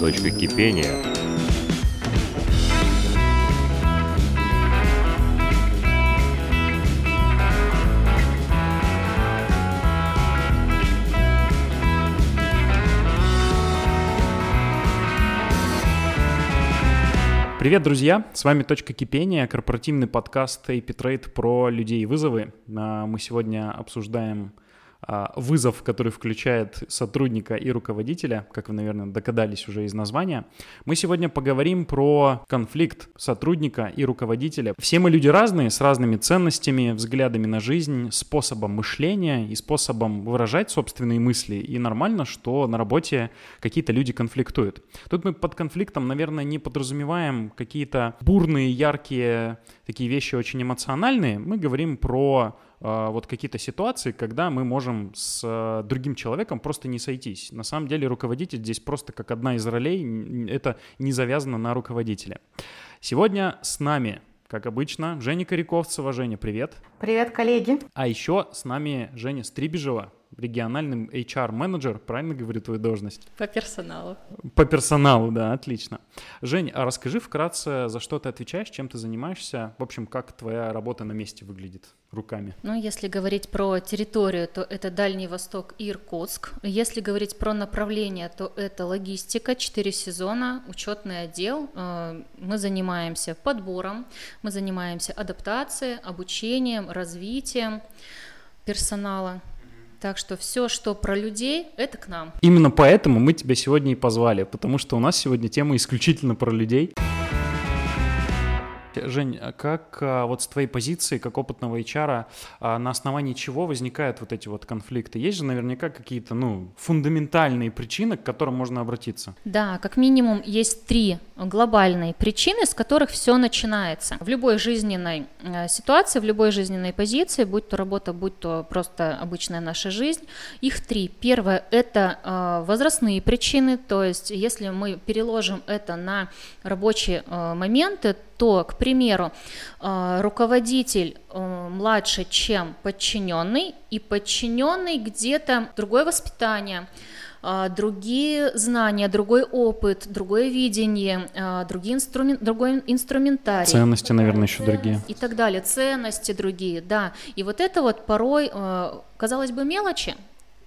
Точка кипения. Привет, друзья! С вами «Точка кипения», корпоративный подкаст AP про людей и вызовы. А, мы сегодня обсуждаем вызов, который включает сотрудника и руководителя, как вы, наверное, догадались уже из названия. Мы сегодня поговорим про конфликт сотрудника и руководителя. Все мы люди разные, с разными ценностями, взглядами на жизнь, способом мышления и способом выражать собственные мысли. И нормально, что на работе какие-то люди конфликтуют. Тут мы под конфликтом, наверное, не подразумеваем какие-то бурные, яркие, такие вещи очень эмоциональные. Мы говорим про а, вот какие-то ситуации, когда мы можем с э, другим человеком просто не сойтись. На самом деле руководитель здесь просто как одна из ролей, это не завязано на руководителя. Сегодня с нами как обычно, Женя Коряковцева. Женя, привет. Привет, коллеги. А еще с нами Женя Стрибежева региональным HR-менеджер, правильно говорю твою должность? По персоналу. По персоналу, да, отлично. Жень, а расскажи вкратце, за что ты отвечаешь, чем ты занимаешься, в общем, как твоя работа на месте выглядит руками? Ну, если говорить про территорию, то это Дальний Восток и Иркутск. Если говорить про направление, то это логистика, 4 сезона, учетный отдел. Э, мы занимаемся подбором, мы занимаемся адаптацией, обучением, развитием персонала. Так что все, что про людей, это к нам. Именно поэтому мы тебя сегодня и позвали, потому что у нас сегодня тема исключительно про людей. Жень, а как а, вот с твоей позиции, как опытного HR, а, на основании чего возникают вот эти вот конфликты? Есть же наверняка какие-то, ну, фундаментальные причины, к которым можно обратиться? Да, как минимум есть три глобальные причины, с которых все начинается. В любой жизненной э, ситуации, в любой жизненной позиции, будь то работа, будь то просто обычная наша жизнь, их три. Первое – это э, возрастные причины, то есть если мы переложим это на рабочие э, моменты, то, к примеру, э, руководитель э, младше, чем подчиненный, и подчиненный где-то другое воспитание, э, другие знания, другой опыт, другое видение, другие инструмен, другой инструментарий. Ценности, наверное, еще другие. И так далее, ценности другие, да. И вот это вот порой, казалось бы, мелочи,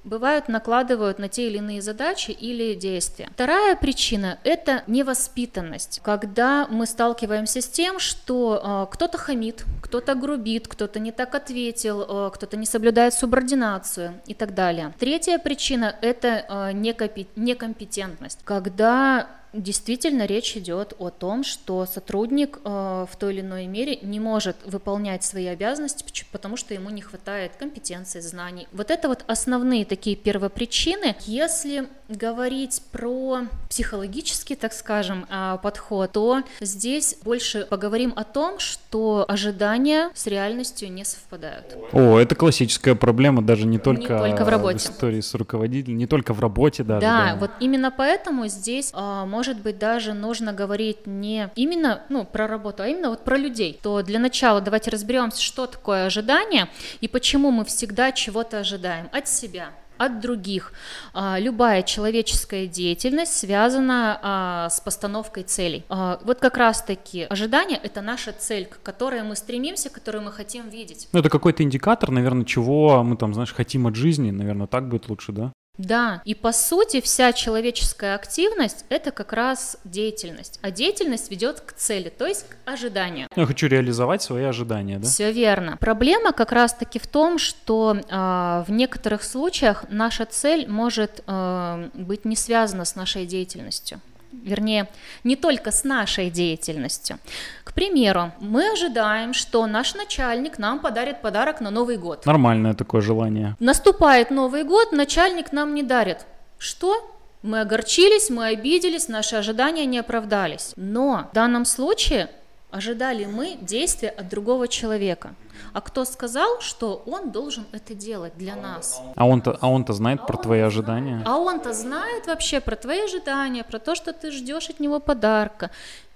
бывают накладывают на те или иные задачи или действия. Вторая причина – это невоспитанность, когда мы сталкиваемся с тем, что э, кто-то хамит, кто-то грубит, кто-то не так ответил, э, кто-то не соблюдает субординацию и так далее. Третья причина – это э, некомпетентность, когда Действительно, речь идет о том, что сотрудник э, в той или иной мере не может выполнять свои обязанности, потому что ему не хватает компетенции, знаний. Вот это вот основные такие первопричины. Если говорить про психологический, так скажем, э, подход, то здесь больше поговорим о том, что ожидания с реальностью не совпадают. О, это классическая проблема даже не только, не только в, работе. в истории с руководителем, не только в работе даже. Да, да. вот именно поэтому здесь э, может быть, даже нужно говорить не именно ну, про работу, а именно вот про людей, то для начала давайте разберемся, что такое ожидание и почему мы всегда чего-то ожидаем от себя, от других. А, любая человеческая деятельность связана а, с постановкой целей. А, вот как раз-таки ожидание – это наша цель, к которой мы стремимся, которую мы хотим видеть. Ну, это какой-то индикатор, наверное, чего мы там, знаешь, хотим от жизни, наверное, так будет лучше, да? Да, и по сути вся человеческая активность – это как раз деятельность, а деятельность ведет к цели, то есть к ожиданию. Я хочу реализовать свои ожидания, да? Все верно. Проблема как раз-таки в том, что э, в некоторых случаях наша цель может э, быть не связана с нашей деятельностью вернее, не только с нашей деятельностью. К примеру, мы ожидаем, что наш начальник нам подарит подарок на Новый год. Нормальное такое желание. Наступает Новый год, начальник нам не дарит. Что? Мы огорчились, мы обиделись, наши ожидания не оправдались. Но в данном случае ожидали мы действия от другого человека. А кто сказал, что он должен это делать для нас? А он-то, а он-то знает а про он твои ожидания? А он-то знает вообще про твои ожидания, про то, что ты ждешь от него подарка.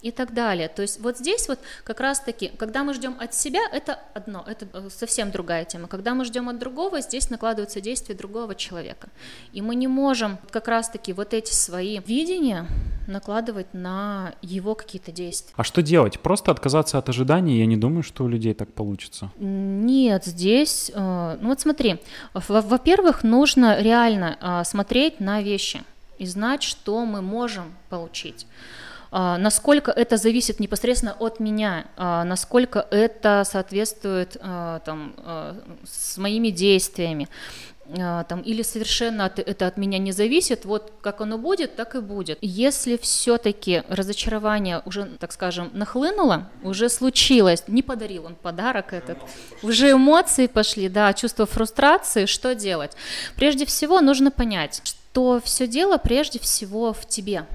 И так далее. То есть вот здесь вот как раз-таки, когда мы ждем от себя, это одно, это э, совсем другая тема. Когда мы ждем от другого, здесь накладываются действия другого человека. И мы не можем как раз-таки вот эти свои видения накладывать на его какие-то действия. А что делать? Просто отказаться от ожиданий? Я не думаю, что у людей так получится. Нет, здесь, э, ну вот смотри, во-первых, нужно реально э, смотреть на вещи и знать, что мы можем получить. А, насколько это зависит непосредственно от меня, а, насколько это соответствует а, там, с моими действиями, там, или совершенно это от меня не зависит, вот как оно будет, так и будет. Если все-таки разочарование уже, так скажем, нахлынуло, уже случилось, не подарил он подарок этот, уже эмоции пошли, да, чувство фрустрации, что делать? Прежде всего нужно понять, что все дело прежде всего в тебе,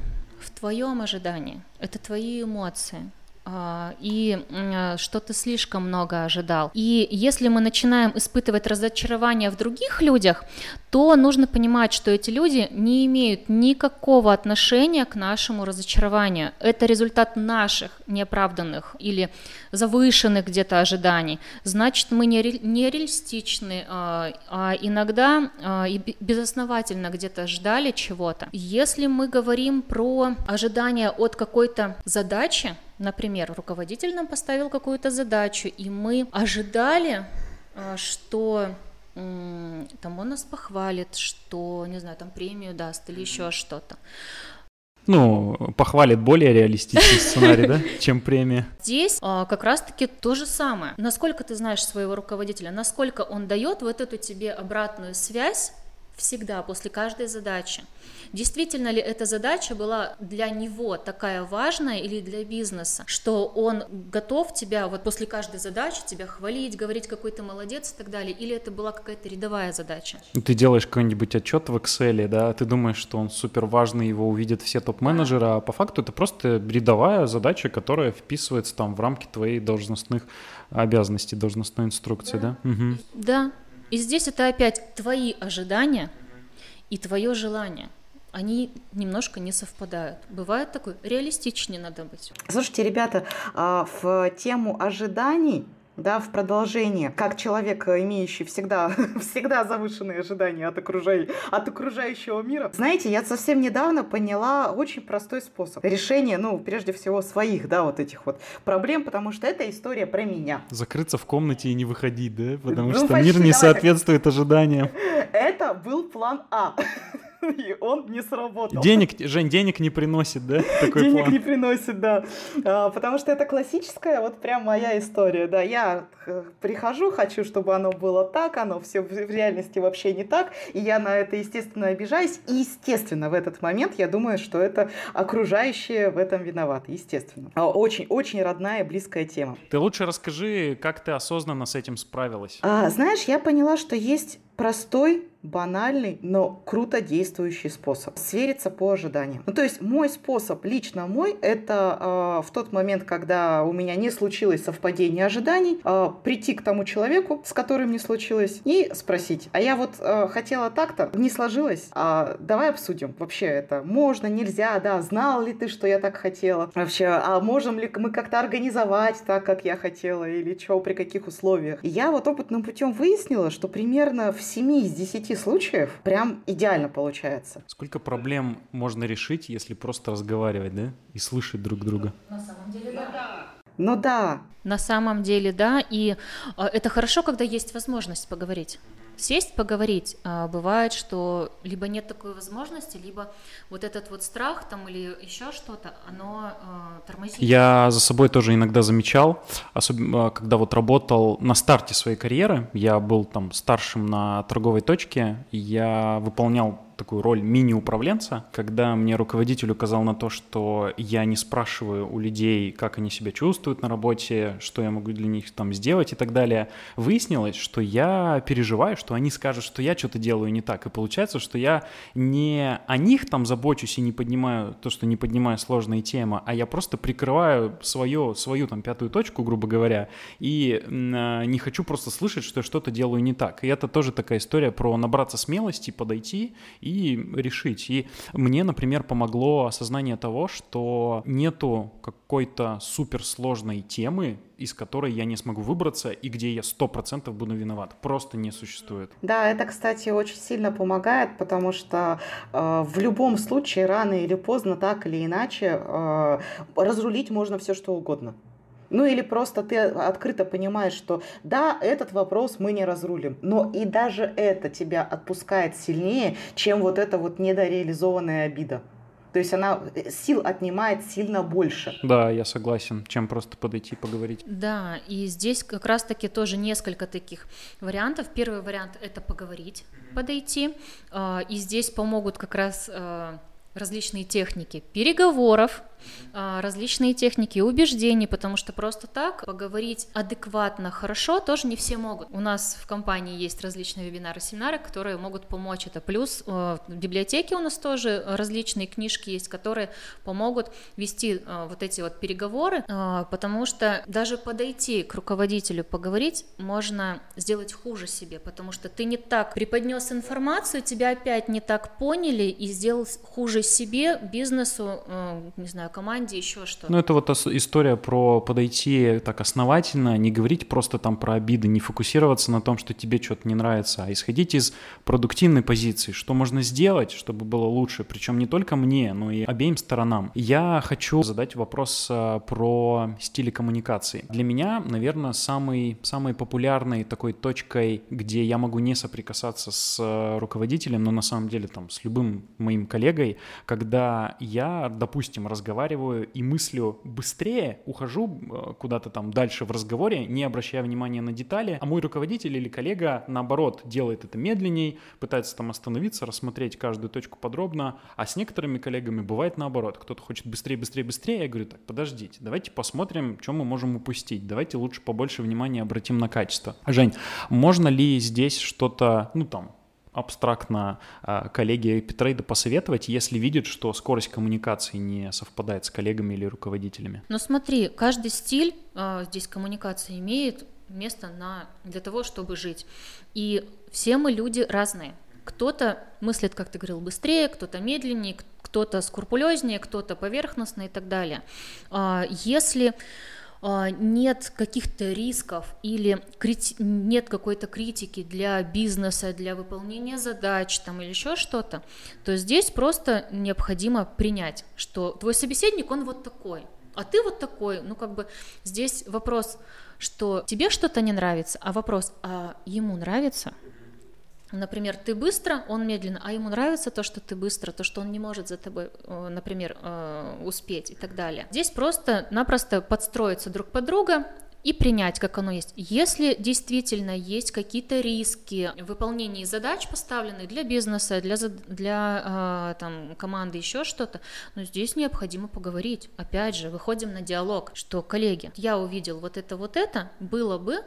твоем ожидании, это твои эмоции, а, и а, что ты слишком много ожидал. И если мы начинаем испытывать разочарование в других людях, то нужно понимать, что эти люди не имеют никакого отношения к нашему разочарованию. Это результат наших неоправданных или завышенных где-то ожиданий. Значит, мы нереалистичны, а, а иногда и безосновательно где-то ждали чего-то. Если мы говорим про ожидания от какой-то задачи, Например, руководитель нам поставил какую-то задачу, и мы ожидали, а, что там он нас похвалит, что, не знаю, там премию даст или еще что-то. Ну, похвалит более реалистичный сценарий, да, чем премия. Здесь а, как раз-таки то же самое. Насколько ты знаешь своего руководителя, насколько он дает вот эту тебе обратную связь всегда после каждой задачи. Действительно ли эта задача была для него такая важная или для бизнеса, что он готов тебя вот после каждой задачи тебя хвалить, говорить, какой ты молодец и так далее, или это была какая-то рядовая задача? Ты делаешь какой-нибудь отчет в Excel, да, ты думаешь, что он супер важный, его увидят все топ-менеджеры, а по факту это просто рядовая задача, которая вписывается там в рамки твоей должностных обязанностей, должностной инструкции, да? Да. Угу. да. И здесь это опять твои ожидания и твое желание – они немножко не совпадают. Бывает такое, реалистичнее надо быть. Слушайте, ребята, а, в тему ожиданий да, в продолжение, как человек, имеющий всегда, всегда завышенные ожидания от, окружай, от окружающего мира. Знаете, я совсем недавно поняла очень простой способ решения, ну, прежде всего, своих, да, вот этих вот проблем, потому что это история про меня. Закрыться в комнате и не выходить, да, потому ну, что почти, мир не соответствует ожиданиям. Это был план А. и он не сработал. Денег, Жень, денег не приносит, да? Такой денег план. не приносит, да. А, потому что это классическая, вот прям моя история, да. Я прихожу, хочу, чтобы оно было так, оно все в реальности вообще не так, и я на это, естественно, обижаюсь. И, естественно, в этот момент я думаю, что это окружающие в этом виноваты, естественно. Очень-очень а, родная, близкая тема. Ты лучше расскажи, как ты осознанно с этим справилась. А, знаешь, я поняла, что есть простой банальный, но круто действующий способ. Свериться по ожиданиям. Ну, то есть мой способ, лично мой, это э, в тот момент, когда у меня не случилось совпадение ожиданий, э, прийти к тому человеку, с которым не случилось, и спросить, а я вот э, хотела так-то, не сложилось, а давай обсудим, вообще это можно, нельзя, да, знал ли ты, что я так хотела, вообще, а можем ли мы как-то организовать так, как я хотела, или что, при каких условиях. Я вот опытным путем выяснила, что примерно в 7 из 10 случаев прям идеально получается. Сколько проблем можно решить, если просто разговаривать, да? И слышать друг друга? На самом деле, да. Ну да. На самом деле, да. И э, это хорошо, когда есть возможность поговорить сесть, поговорить. А бывает, что либо нет такой возможности, либо вот этот вот страх там или еще что-то, оно э, тормозит. Я за собой тоже иногда замечал, особенно а, когда вот работал на старте своей карьеры, я был там старшим на торговой точке, я выполнял такую роль мини-управленца, когда мне руководитель указал на то, что я не спрашиваю у людей, как они себя чувствуют на работе, что я могу для них там сделать и так далее. Выяснилось, что я переживаю, что они скажут, что я что-то делаю не так. И получается, что я не о них там забочусь и не поднимаю то, что не поднимаю сложные темы, а я просто прикрываю свое, свою там пятую точку, грубо говоря, и э, не хочу просто слышать, что я что-то делаю не так. И это тоже такая история про набраться смелости, подойти и и решить. И мне, например, помогло осознание того, что нету какой-то суперсложной темы, из которой я не смогу выбраться и где я сто процентов буду виноват. Просто не существует. Да, это, кстати, очень сильно помогает, потому что э, в любом случае, рано или поздно, так или иначе, э, разрулить можно все что угодно. Ну или просто ты открыто понимаешь, что да, этот вопрос мы не разрулим, но и даже это тебя отпускает сильнее, чем вот эта вот недореализованная обида. То есть она э, сил отнимает сильно больше. Да, я согласен, чем просто подойти и поговорить. Да, и здесь как раз-таки тоже несколько таких вариантов. Первый вариант — это поговорить, подойти. А, и здесь помогут как раз а, различные техники переговоров, а, различные техники убеждений, потому что просто так поговорить адекватно, хорошо тоже не все могут. У нас в компании есть различные вебинары, семинары, которые могут помочь это. Плюс в библиотеке у нас тоже различные книжки есть, которые помогут вести вот эти вот переговоры, потому что даже подойти к руководителю, поговорить, можно сделать хуже себе, потому что ты не так преподнес информацию, тебя опять не так поняли и сделал хуже себе, бизнесу, не знаю, команде, еще что-то. Ну, это вот история про подойти так основательно, не говорить просто там про обиды, не фокусироваться на том, что тебе что-то не нравится, а исходить из продуктивной позиции, что можно сделать, чтобы было лучше, причем не только мне, но и обеим сторонам. Я хочу задать вопрос э, про стили коммуникации. Для меня, наверное, самый, самой популярной такой точкой, где я могу не соприкасаться с э, руководителем, но на самом деле там с любым моим коллегой, когда я, допустим, разговариваю и мыслю быстрее, ухожу э, куда-то там дальше в разговоре, не обращая внимания на детали, а мой руководитель или коллега, наоборот, делает это медленней, пытается там остановиться, рассмотреть каждую точку подробно, а с некоторыми коллегами бывает наоборот, кто-то хочет быстрее, быстрее, быстрее, я говорю, так, подождите, давайте посмотрим, что мы можем упустить, давайте лучше побольше внимания обратим на качество. Жень, можно ли здесь что-то, ну там, абстрактно э, коллеге Петрейда посоветовать, если видит, что скорость коммуникации не совпадает с коллегами или руководителями? Ну смотри, каждый стиль э, здесь коммуникации имеет место на, для того, чтобы жить. И все мы люди разные. Кто-то мыслит, как ты говорил, быстрее, кто-то медленнее, кто-то скрупулезнее, кто-то поверхностно и так далее. Если а, нет каких-то рисков или нет какой-то критики для бизнеса, для выполнения задач там, или еще что-то, то здесь просто необходимо принять, что твой собеседник, он вот такой, а ты вот такой. Ну, как бы здесь вопрос, что тебе что-то не нравится, а вопрос, а ему нравится – Например, ты быстро, он медленно, а ему нравится то, что ты быстро, то, что он не может за тобой, э, например, э, успеть и так далее. Здесь просто-напросто подстроиться друг под друга и принять, как оно есть. Если действительно есть какие-то риски в выполнении задач, поставленных для бизнеса, для, для э, там, команды, еще что-то, но здесь необходимо поговорить. Опять же, выходим на диалог, что, коллеги, я увидел вот это, вот это, было бы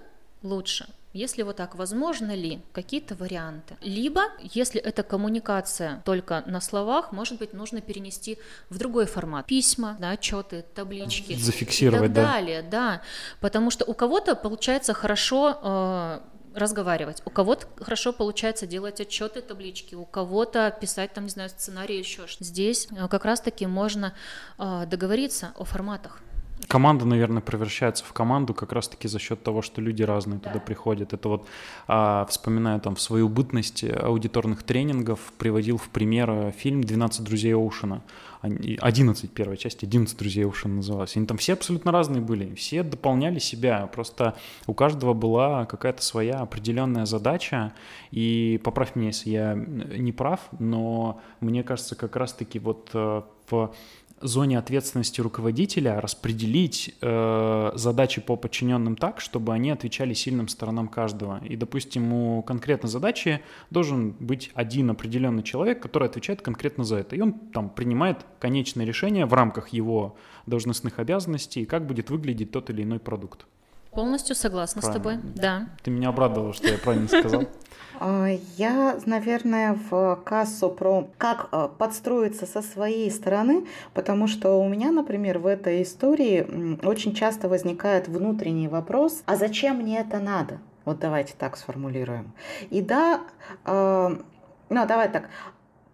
лучше. Если вот так, возможно ли какие-то варианты? Либо, если это коммуникация только на словах, может быть, нужно перенести в другой формат. Письма, да, отчеты, таблички. Зафиксировать, и так далее, да. Потому что у кого-то получается хорошо э, разговаривать. У кого-то хорошо получается делать отчеты, таблички, у кого-то писать там, не знаю, сценарий, еще что-то. Здесь э, как раз-таки можно э, договориться о форматах. Команда, наверное, превращается в команду как раз-таки за счет того, что люди разные да. туда приходят. Это вот, а, вспоминаю там в свою бытность аудиторных тренингов, приводил в пример э, фильм «12 друзей Оушена». 11 первая часть, 11 друзей Оушена называлась. Они там все абсолютно разные были, все дополняли себя, просто у каждого была какая-то своя определенная задача, и поправь меня, если я не прав, но мне кажется, как раз-таки вот э, в зоне ответственности руководителя распределить э, задачи по подчиненным так, чтобы они отвечали сильным сторонам каждого. И, допустим, у конкретной задачи должен быть один определенный человек, который отвечает конкретно за это. И он там принимает конечное решение в рамках его должностных обязанностей, как будет выглядеть тот или иной продукт. Полностью согласна правильно. с тобой, да. Ты меня обрадовала, что я правильно сказал. А, я, наверное, в кассу про как а, подстроиться со своей стороны, потому что у меня, например, в этой истории очень часто возникает внутренний вопрос, а зачем мне это надо? Вот давайте так сформулируем. И да, э, ну давай так,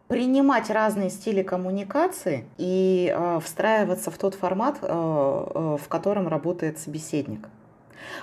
принимать разные стили коммуникации и э, встраиваться в тот формат, э, э, в котором работает собеседник.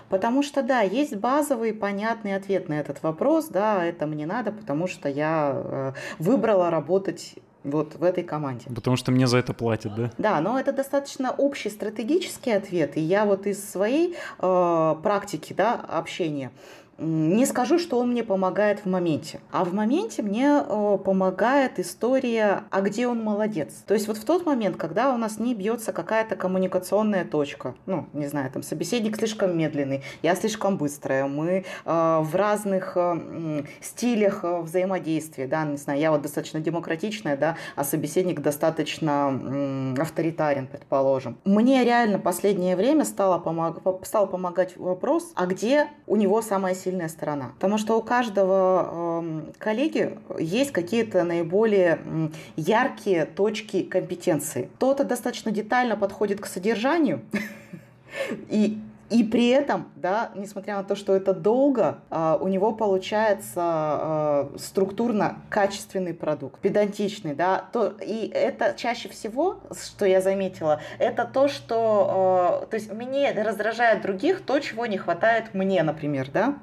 Потому что, да, есть базовый понятный ответ на этот вопрос, да, это мне надо, потому что я э, выбрала работать вот в этой команде. Потому что мне за это платят, да? Да, но это достаточно общий стратегический ответ, и я вот из своей э, практики, да, общения не скажу, что он мне помогает в моменте, а в моменте мне э, помогает история, а где он молодец. То есть вот в тот момент, когда у нас не бьется какая-то коммуникационная точка, ну, не знаю, там собеседник слишком медленный, я слишком быстрая, мы э, в разных э, стилях э, взаимодействия, да, не знаю, я вот достаточно демократичная, да, а собеседник достаточно э, авторитарен, предположим. Мне реально последнее время стало, помог, стал помогать вопрос, а где у него самая сильная сторона. Потому что у каждого э, коллеги есть какие-то наиболее яркие точки компетенции. Кто-то достаточно детально подходит к содержанию, и и при этом, да, несмотря на то, что это долго, э, у него получается э, структурно качественный продукт, педантичный, да, то, и это чаще всего, что я заметила, это то, что, э, то есть мне раздражает других то, чего не хватает мне, например, да,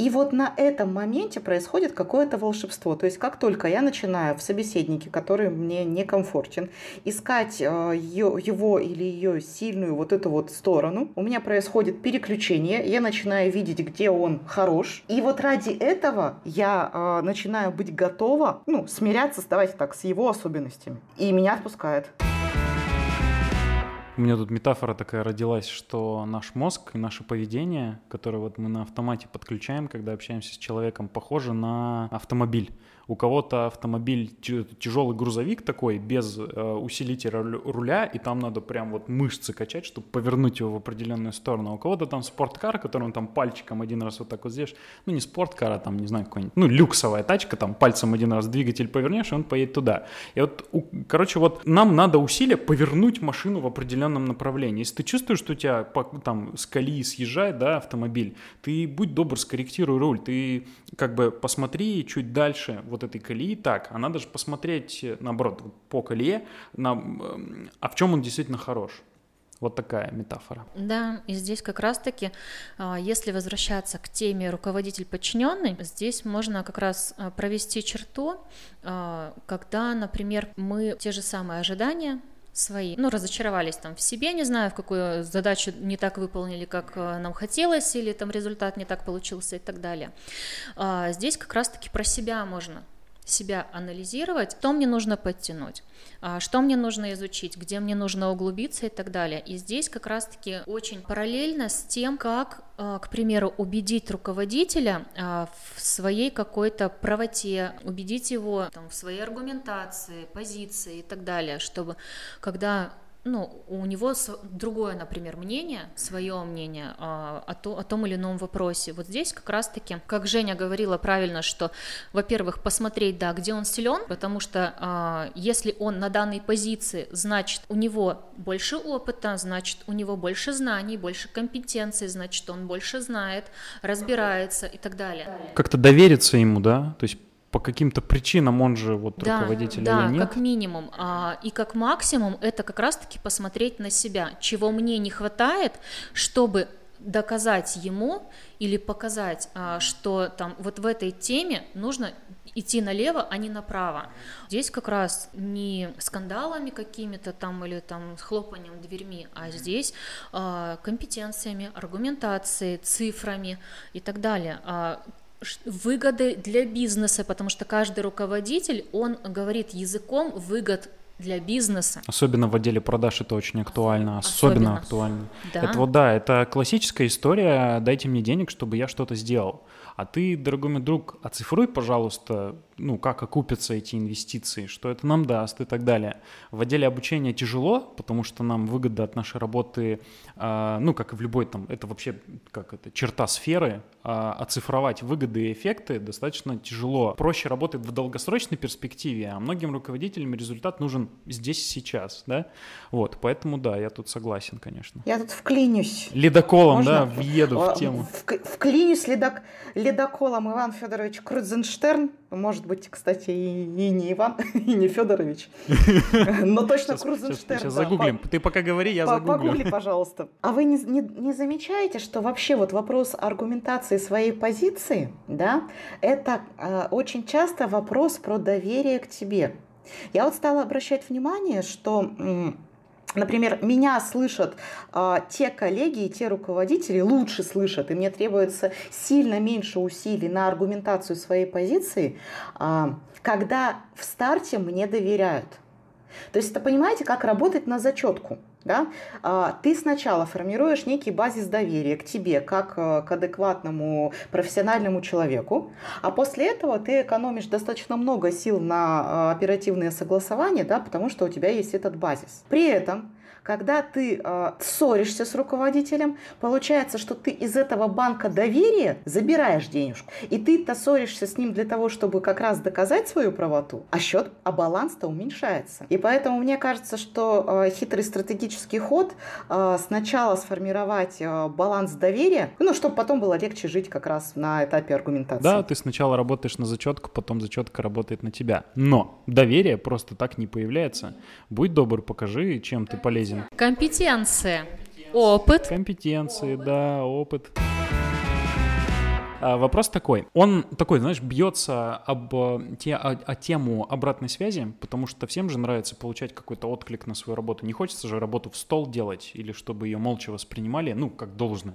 и вот на этом моменте происходит какое-то волшебство. То есть как только я начинаю в собеседнике, который мне некомфортен, искать э, его или ее сильную вот эту вот сторону, у меня происходит переключение, я начинаю видеть, где он хорош. И вот ради этого я э, начинаю быть готова, ну, смиряться, давайте так, с его особенностями. И меня отпускает. У меня тут метафора такая родилась, что наш мозг и наше поведение, которое вот мы на автомате подключаем, когда общаемся с человеком, похоже на автомобиль у кого-то автомобиль тяжелый грузовик такой, без э, усилителя руля, и там надо прям вот мышцы качать, чтобы повернуть его в определенную сторону. А у кого-то там спорткар, которым там пальчиком один раз вот так вот здесь, ну не спорткар, а там, не знаю, какой-нибудь, ну люксовая тачка, там пальцем один раз двигатель повернешь, и он поедет туда. И вот, у, короче, вот нам надо усилие повернуть машину в определенном направлении. Если ты чувствуешь, что у тебя там с колеи съезжает, да, автомобиль, ты будь добр, скорректируй руль, ты как бы посмотри чуть дальше, вот вот этой колеи так, а надо же посмотреть, наоборот, по колее, на, а в чем он действительно хорош. Вот такая метафора. Да, и здесь как раз-таки, а, если возвращаться к теме руководитель-подчиненный, здесь можно как раз а, провести черту, а, когда, например, мы те же самые ожидания свои, ну, разочаровались там в себе, не знаю, в какую задачу не так выполнили, как нам хотелось, или там результат не так получился и так далее. Здесь как раз-таки про себя можно себя анализировать, что мне нужно подтянуть, а, что мне нужно изучить, где мне нужно углубиться и так далее. И здесь как раз-таки очень параллельно с тем, как, а, к примеру, убедить руководителя а, в своей какой-то правоте, убедить его там, в своей аргументации, позиции и так далее, чтобы когда ну, у него другое, например, мнение, свое мнение а, о, то, о том или ином вопросе. Вот здесь как раз-таки, как Женя говорила правильно, что, во-первых, посмотреть, да, где он силен, потому что а, если он на данной позиции, значит, у него больше опыта, значит, у него больше знаний, больше компетенций, значит, он больше знает, разбирается и так далее. Как-то довериться ему, да, то есть по каким-то причинам он же вот да, руководитель да, или нет? как минимум. А, и как максимум это как раз-таки посмотреть на себя, чего мне не хватает, чтобы доказать ему или показать, а, что там вот в этой теме нужно идти налево, а не направо. Здесь как раз не скандалами какими-то там или там хлопанием дверьми, а здесь э, компетенциями, аргументацией, цифрами и так далее. А выгоды для бизнеса, потому что каждый руководитель, он говорит языком выгод для бизнеса. Особенно в отделе продаж это очень актуально, особенно, особенно. актуально. Да. Это вот да, это классическая история, дайте мне денег, чтобы я что-то сделал. А ты, дорогой мой друг, оцифруй, пожалуйста, ну, как окупятся эти инвестиции, что это нам даст и так далее. В отделе обучения тяжело, потому что нам выгода от нашей работы, э, ну, как и в любой там, это вообще, как это, черта сферы, э, оцифровать выгоды и эффекты достаточно тяжело. Проще работать в долгосрочной перспективе, а многим руководителям результат нужен здесь сейчас, да? Вот, поэтому да, я тут согласен, конечно. Я тут вклинюсь. Ледоколом, Можно? да, въеду в тему. В, вклинюсь ледок, ледоколом Иван Федорович Крузенштерн, может быть, кстати, и, и не Иван, и не Федорович, но точно Крузенштерн. Сейчас загуглим. Ты пока говори, я загуглю. Погугли, пожалуйста. А вы не, не, не замечаете, что вообще вот вопрос аргументации своей позиции, да, это э, очень часто вопрос про доверие к тебе. Я вот стала обращать внимание, что Например, меня слышат а, те коллеги и те руководители, лучше слышат, и мне требуется сильно меньше усилий на аргументацию своей позиции, а, когда в старте мне доверяют. То есть это понимаете, как работать на зачетку. Да? А, ты сначала формируешь некий базис доверия к тебе, как э, к адекватному профессиональному человеку, а после этого ты экономишь достаточно много сил на э, оперативные согласования, да, потому что у тебя есть этот базис. При этом когда ты э, ссоришься с руководителем, получается, что ты из этого банка доверия забираешь денежку. И ты-то ссоришься с ним для того, чтобы как раз доказать свою правоту, а счет, а баланс-то уменьшается. И поэтому мне кажется, что э, хитрый стратегический ход э, сначала сформировать э, баланс доверия, ну, чтобы потом было легче жить как раз на этапе аргументации. Да, ты сначала работаешь на зачетку, потом зачетка работает на тебя. Но доверие просто так не появляется. Будь добр, покажи, чем ты полезен полезен. Компетенция. Опыт. Компетенции, да, опыт. А, вопрос такой. Он такой, знаешь, бьется об, э, те, о, о тему обратной связи, потому что всем же нравится получать какой-то отклик на свою работу. Не хочется же работу в стол делать или чтобы ее молча воспринимали, ну, как должно.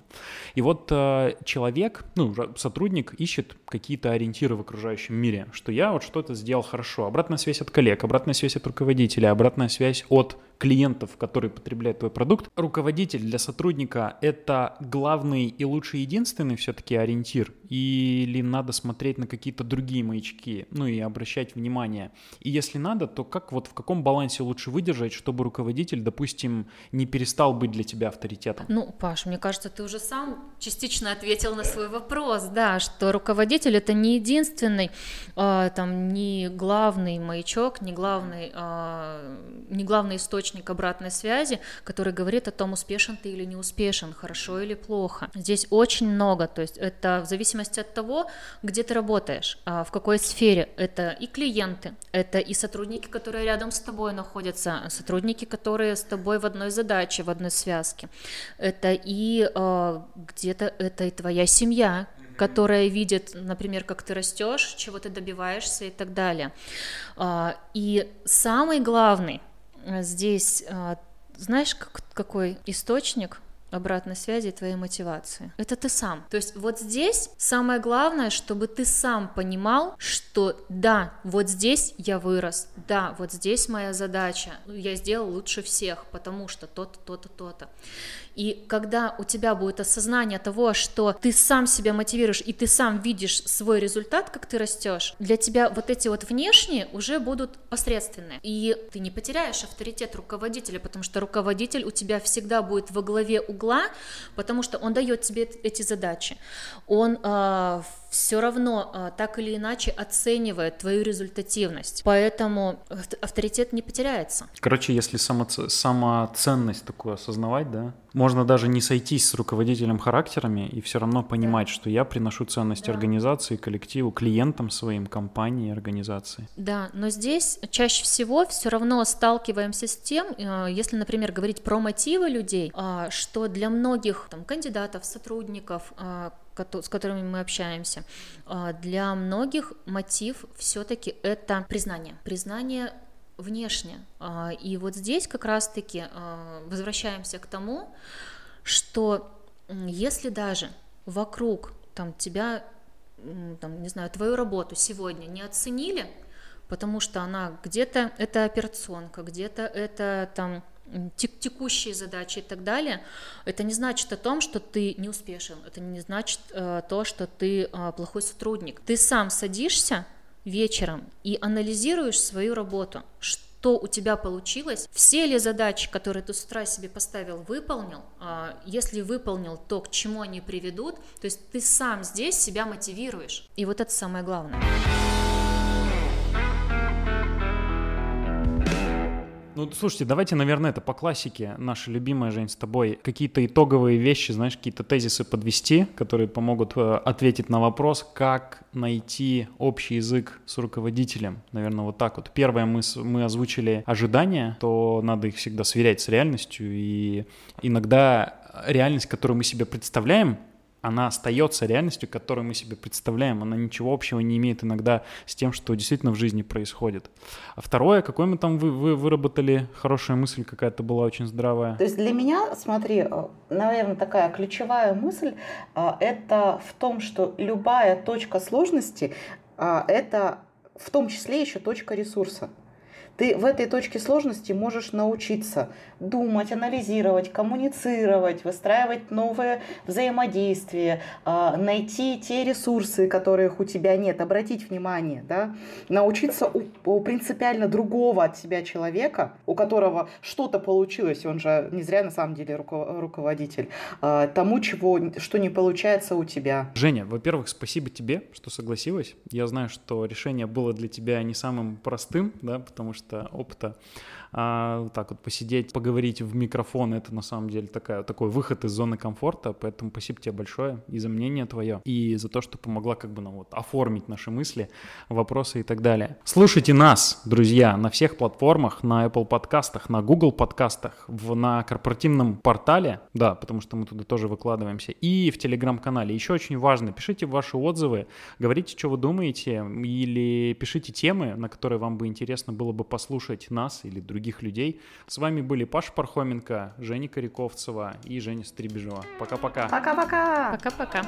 И вот э, человек, ну, сотрудник ищет какие-то ориентиры в окружающем мире, что я вот что-то сделал хорошо. Обратная связь от коллег, обратная связь от руководителя, обратная связь от клиентов, которые потребляют твой продукт. Руководитель для сотрудника — это главный и лучший единственный все-таки ориентир, или надо смотреть на какие-то другие маячки, ну и обращать внимание. И если надо, то как вот в каком балансе лучше выдержать, чтобы руководитель, допустим, не перестал быть для тебя авторитетом? Ну, Паш, мне кажется, ты уже сам частично ответил на свой вопрос, да, что руководитель это не единственный, э, там, не главный маячок, не главный, э, не главный источник обратной связи, который говорит о том, успешен ты или не успешен, хорошо или плохо. Здесь очень много, то есть это в зависимости от того, где ты работаешь, а, в какой сфере. Это и клиенты, это и сотрудники, которые рядом с тобой находятся, сотрудники, которые с тобой в одной задаче, в одной связке. Это и а, где-то это и твоя семья, которая видит, например, как ты растешь, чего ты добиваешься и так далее. А, и самый главный здесь, знаешь, какой источник обратной связи и твоей мотивации. Это ты сам. То есть вот здесь самое главное, чтобы ты сам понимал, что да, вот здесь я вырос, да, вот здесь моя задача, я сделал лучше всех, потому что то-то, то-то, то-то. И когда у тебя будет осознание того, что ты сам себя мотивируешь и ты сам видишь свой результат, как ты растешь, для тебя вот эти вот внешние уже будут посредственные. И ты не потеряешь авторитет руководителя, потому что руководитель у тебя всегда будет во главе угла, потому что он дает тебе эти задачи. Он э, все равно а, так или иначе оценивает твою результативность. Поэтому авторитет не потеряется. Короче, если самоц... самоценность такую осознавать, да, можно даже не сойтись с руководителем характерами и все равно понимать, да. что я приношу ценность да. организации, коллективу, клиентам своим, компании, организации. Да, но здесь чаще всего все равно сталкиваемся с тем, э, если, например, говорить про мотивы людей, а, что для многих там, кандидатов, сотрудников, а, с которыми мы общаемся, а, для многих мотив все-таки это признание. Признание внешне. А, и вот здесь как раз-таки а, возвращаемся к тому, что если даже вокруг там, тебя, там, не знаю, твою работу сегодня не оценили, потому что она где-то это операционка, где-то это там текущие задачи и так далее, это не значит о том, что ты не успешен, это не значит э, то, что ты э, плохой сотрудник. Ты сам садишься вечером и анализируешь свою работу, что у тебя получилось, все ли задачи, которые ты с утра себе поставил, выполнил, э, если выполнил, то к чему они приведут, то есть ты сам здесь себя мотивируешь, и вот это самое главное. Ну, слушайте, давайте, наверное, это по классике. Наша любимая, Жень, с тобой. Какие-то итоговые вещи, знаешь, какие-то тезисы подвести, которые помогут э, ответить на вопрос, как найти общий язык с руководителем. Наверное, вот так вот. Первое, мы, мы озвучили ожидания, то надо их всегда сверять с реальностью. И иногда реальность, которую мы себе представляем, она остается реальностью, которую мы себе представляем. Она ничего общего не имеет иногда с тем, что действительно в жизни происходит. А второе, какой мы там вы, вы выработали, хорошая мысль какая-то была очень здравая. То есть для меня, смотри, э, наверное, такая ключевая мысль, э, это в том, что любая точка сложности, э, это в том числе еще точка ресурса. Ты в этой точке сложности можешь научиться думать, анализировать, коммуницировать, выстраивать новые взаимодействия, а, найти те ресурсы, которых у тебя нет, обратить внимание, да, научиться у, у принципиально другого от себя человека, у которого что-то получилось, он же не зря на самом деле руководитель, а, тому, чего, что не получается у тебя. Женя, во-первых, спасибо тебе, что согласилась. Я знаю, что решение было для тебя не самым простым, да, потому что что опыта а, так вот посидеть, поговорить в микрофон, это на самом деле такая, такой выход из зоны комфорта, поэтому спасибо тебе большое и за мнение твое, и за то, что помогла как бы нам вот оформить наши мысли, вопросы и так далее. Слушайте нас, друзья, на всех платформах, на Apple подкастах, на Google подкастах, в, на корпоративном портале, да, потому что мы туда тоже выкладываемся, и в Телеграм-канале. Еще очень важно, пишите ваши отзывы, говорите, что вы думаете, или пишите темы, на которые вам бы интересно было бы послушать нас или других других людей. С вами были Паша Пархоменко, Женя Коряковцева и Женя Стрибежева. Пока-пока. Пока-пока. Пока-пока.